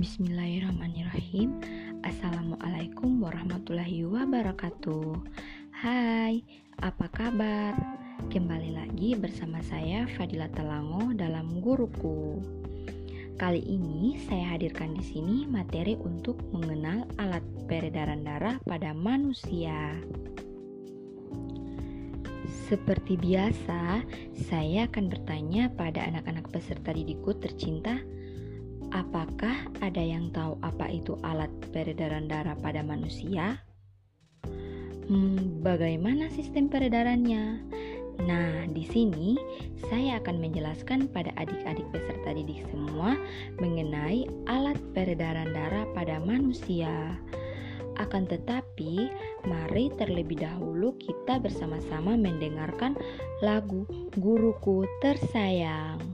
Bismillahirrahmanirrahim. Assalamualaikum warahmatullahi wabarakatuh. Hai, apa kabar? Kembali lagi bersama saya Fadila Telango dalam Guruku. Kali ini saya hadirkan di sini materi untuk mengenal alat peredaran darah pada manusia. Seperti biasa, saya akan bertanya pada anak-anak peserta didikku tercinta, apakah ada yang tahu apa itu alat peredaran darah pada manusia? Hmm, bagaimana sistem peredarannya? Nah, di sini saya akan menjelaskan pada adik-adik peserta didik semua mengenai alat peredaran darah pada manusia. Akan tetapi, mari terlebih dahulu kita bersama-sama mendengarkan lagu Guruku Tersayang.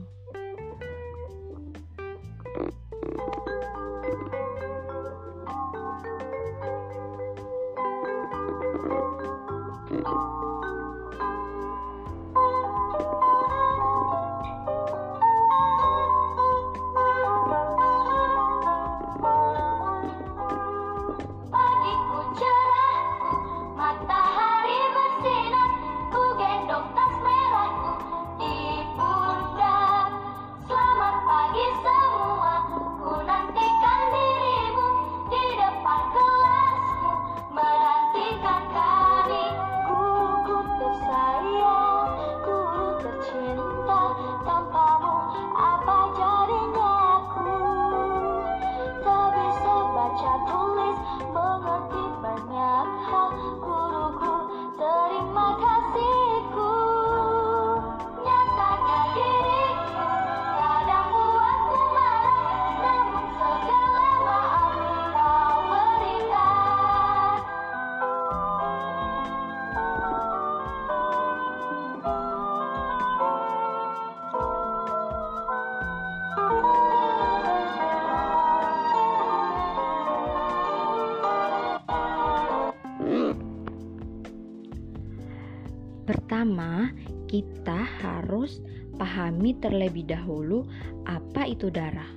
Pertama, kita harus pahami terlebih dahulu apa itu darah.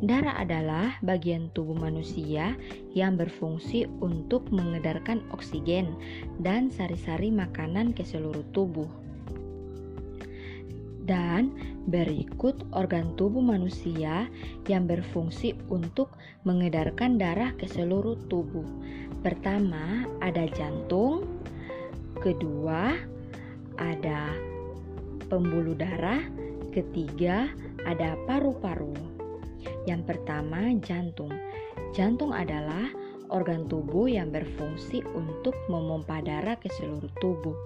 Darah adalah bagian tubuh manusia yang berfungsi untuk mengedarkan oksigen dan sari-sari makanan ke seluruh tubuh. Dan berikut organ tubuh manusia yang berfungsi untuk mengedarkan darah ke seluruh tubuh. Pertama, ada jantung. Kedua, ada pembuluh darah, ketiga ada paru-paru. Yang pertama, jantung. Jantung adalah organ tubuh yang berfungsi untuk memompa darah ke seluruh tubuh.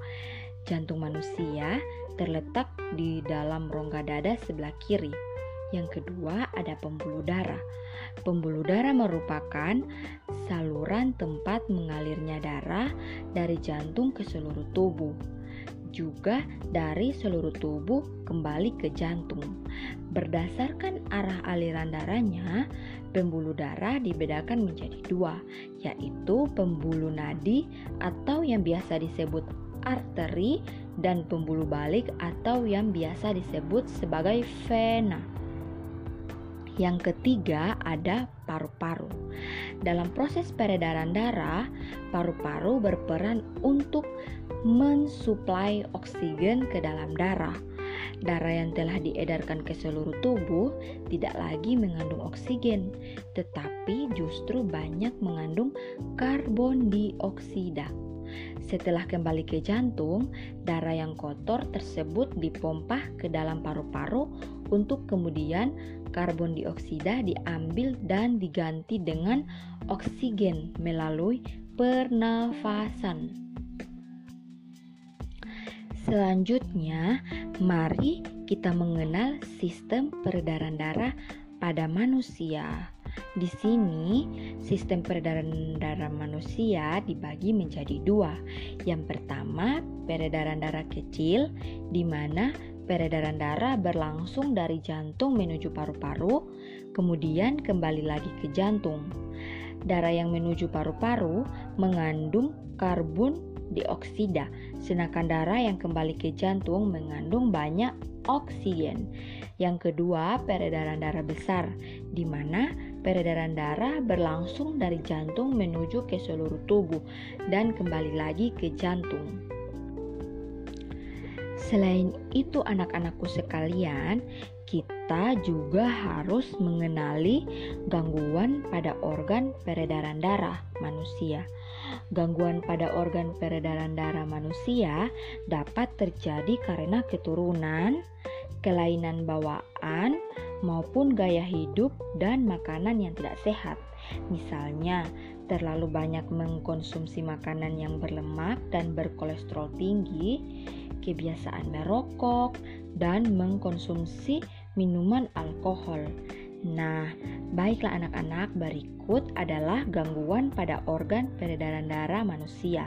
Jantung manusia terletak di dalam rongga dada sebelah kiri. Yang kedua, ada pembuluh darah. Pembuluh darah merupakan saluran tempat mengalirnya darah dari jantung ke seluruh tubuh juga dari seluruh tubuh kembali ke jantung. Berdasarkan arah aliran darahnya, pembuluh darah dibedakan menjadi dua, yaitu pembuluh nadi atau yang biasa disebut arteri dan pembuluh balik atau yang biasa disebut sebagai vena. Yang ketiga ada paru-paru. Dalam proses peredaran darah, paru-paru berperan untuk mensuplai oksigen ke dalam darah. Darah yang telah diedarkan ke seluruh tubuh tidak lagi mengandung oksigen, tetapi justru banyak mengandung karbon dioksida. Setelah kembali ke jantung, darah yang kotor tersebut dipompa ke dalam paru-paru untuk kemudian karbon dioksida diambil dan diganti dengan oksigen melalui pernafasan. Selanjutnya, mari kita mengenal sistem peredaran darah pada manusia. Di sini, sistem peredaran darah manusia dibagi menjadi dua. Yang pertama, peredaran darah kecil, di mana peredaran darah berlangsung dari jantung menuju paru-paru, kemudian kembali lagi ke jantung. Darah yang menuju paru-paru mengandung karbon dioksida, sedangkan darah yang kembali ke jantung mengandung banyak oksigen. Yang kedua, peredaran darah besar, di mana peredaran darah berlangsung dari jantung menuju ke seluruh tubuh dan kembali lagi ke jantung. Selain itu, anak-anakku sekalian, kita juga harus mengenali gangguan pada organ peredaran darah manusia. Gangguan pada organ peredaran darah manusia dapat terjadi karena keturunan, kelainan bawaan, maupun gaya hidup dan makanan yang tidak sehat. Misalnya, terlalu banyak mengkonsumsi makanan yang berlemak dan berkolesterol tinggi, kebiasaan merokok, dan mengkonsumsi minuman alkohol. Nah, baiklah anak-anak, berikut adalah gangguan pada organ peredaran darah manusia.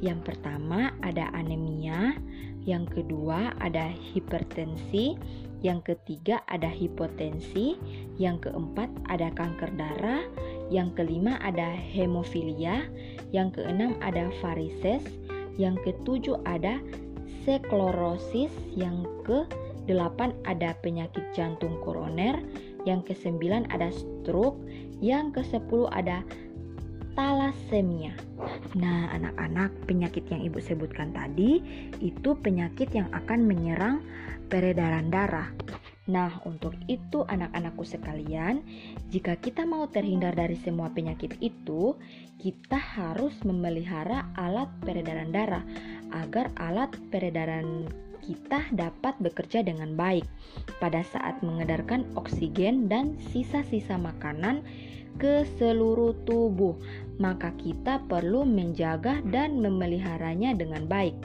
Yang pertama ada anemia, yang kedua ada hipertensi, yang ketiga ada hipotensi, yang keempat ada kanker darah, yang kelima ada hemofilia, yang keenam ada varises, yang ketujuh ada sklorosis, yang ke delapan ada penyakit jantung koroner, yang kesembilan ada stroke, yang kesepuluh ada talasemia. Nah, anak-anak, penyakit yang Ibu sebutkan tadi itu penyakit yang akan menyerang peredaran darah. Nah, untuk itu anak-anakku sekalian, jika kita mau terhindar dari semua penyakit itu, kita harus memelihara alat peredaran darah agar alat peredaran kita dapat bekerja dengan baik pada saat mengedarkan oksigen dan sisa-sisa makanan ke seluruh tubuh, maka kita perlu menjaga dan memeliharanya dengan baik.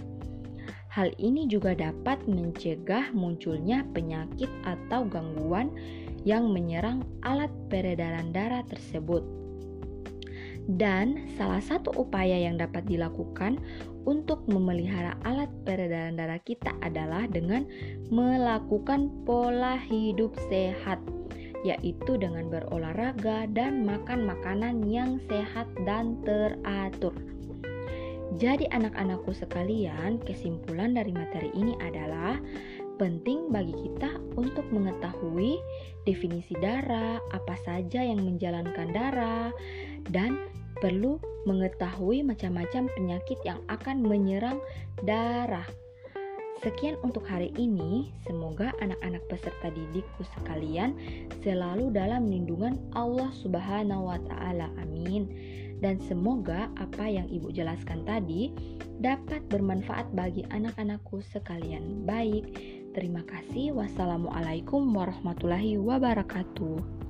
Hal ini juga dapat mencegah munculnya penyakit atau gangguan yang menyerang alat peredaran darah tersebut. Dan salah satu upaya yang dapat dilakukan untuk memelihara alat peredaran darah kita adalah dengan melakukan pola hidup sehat yaitu dengan berolahraga dan makan makanan yang sehat dan teratur. Jadi, anak-anakku sekalian, kesimpulan dari materi ini adalah penting bagi kita untuk mengetahui definisi darah, apa saja yang menjalankan darah, dan perlu mengetahui macam-macam penyakit yang akan menyerang darah. Sekian untuk hari ini. Semoga anak-anak peserta didikku sekalian selalu dalam lindungan Allah Subhanahu wa taala. Amin. Dan semoga apa yang Ibu jelaskan tadi dapat bermanfaat bagi anak-anakku sekalian. Baik, terima kasih. Wassalamualaikum warahmatullahi wabarakatuh.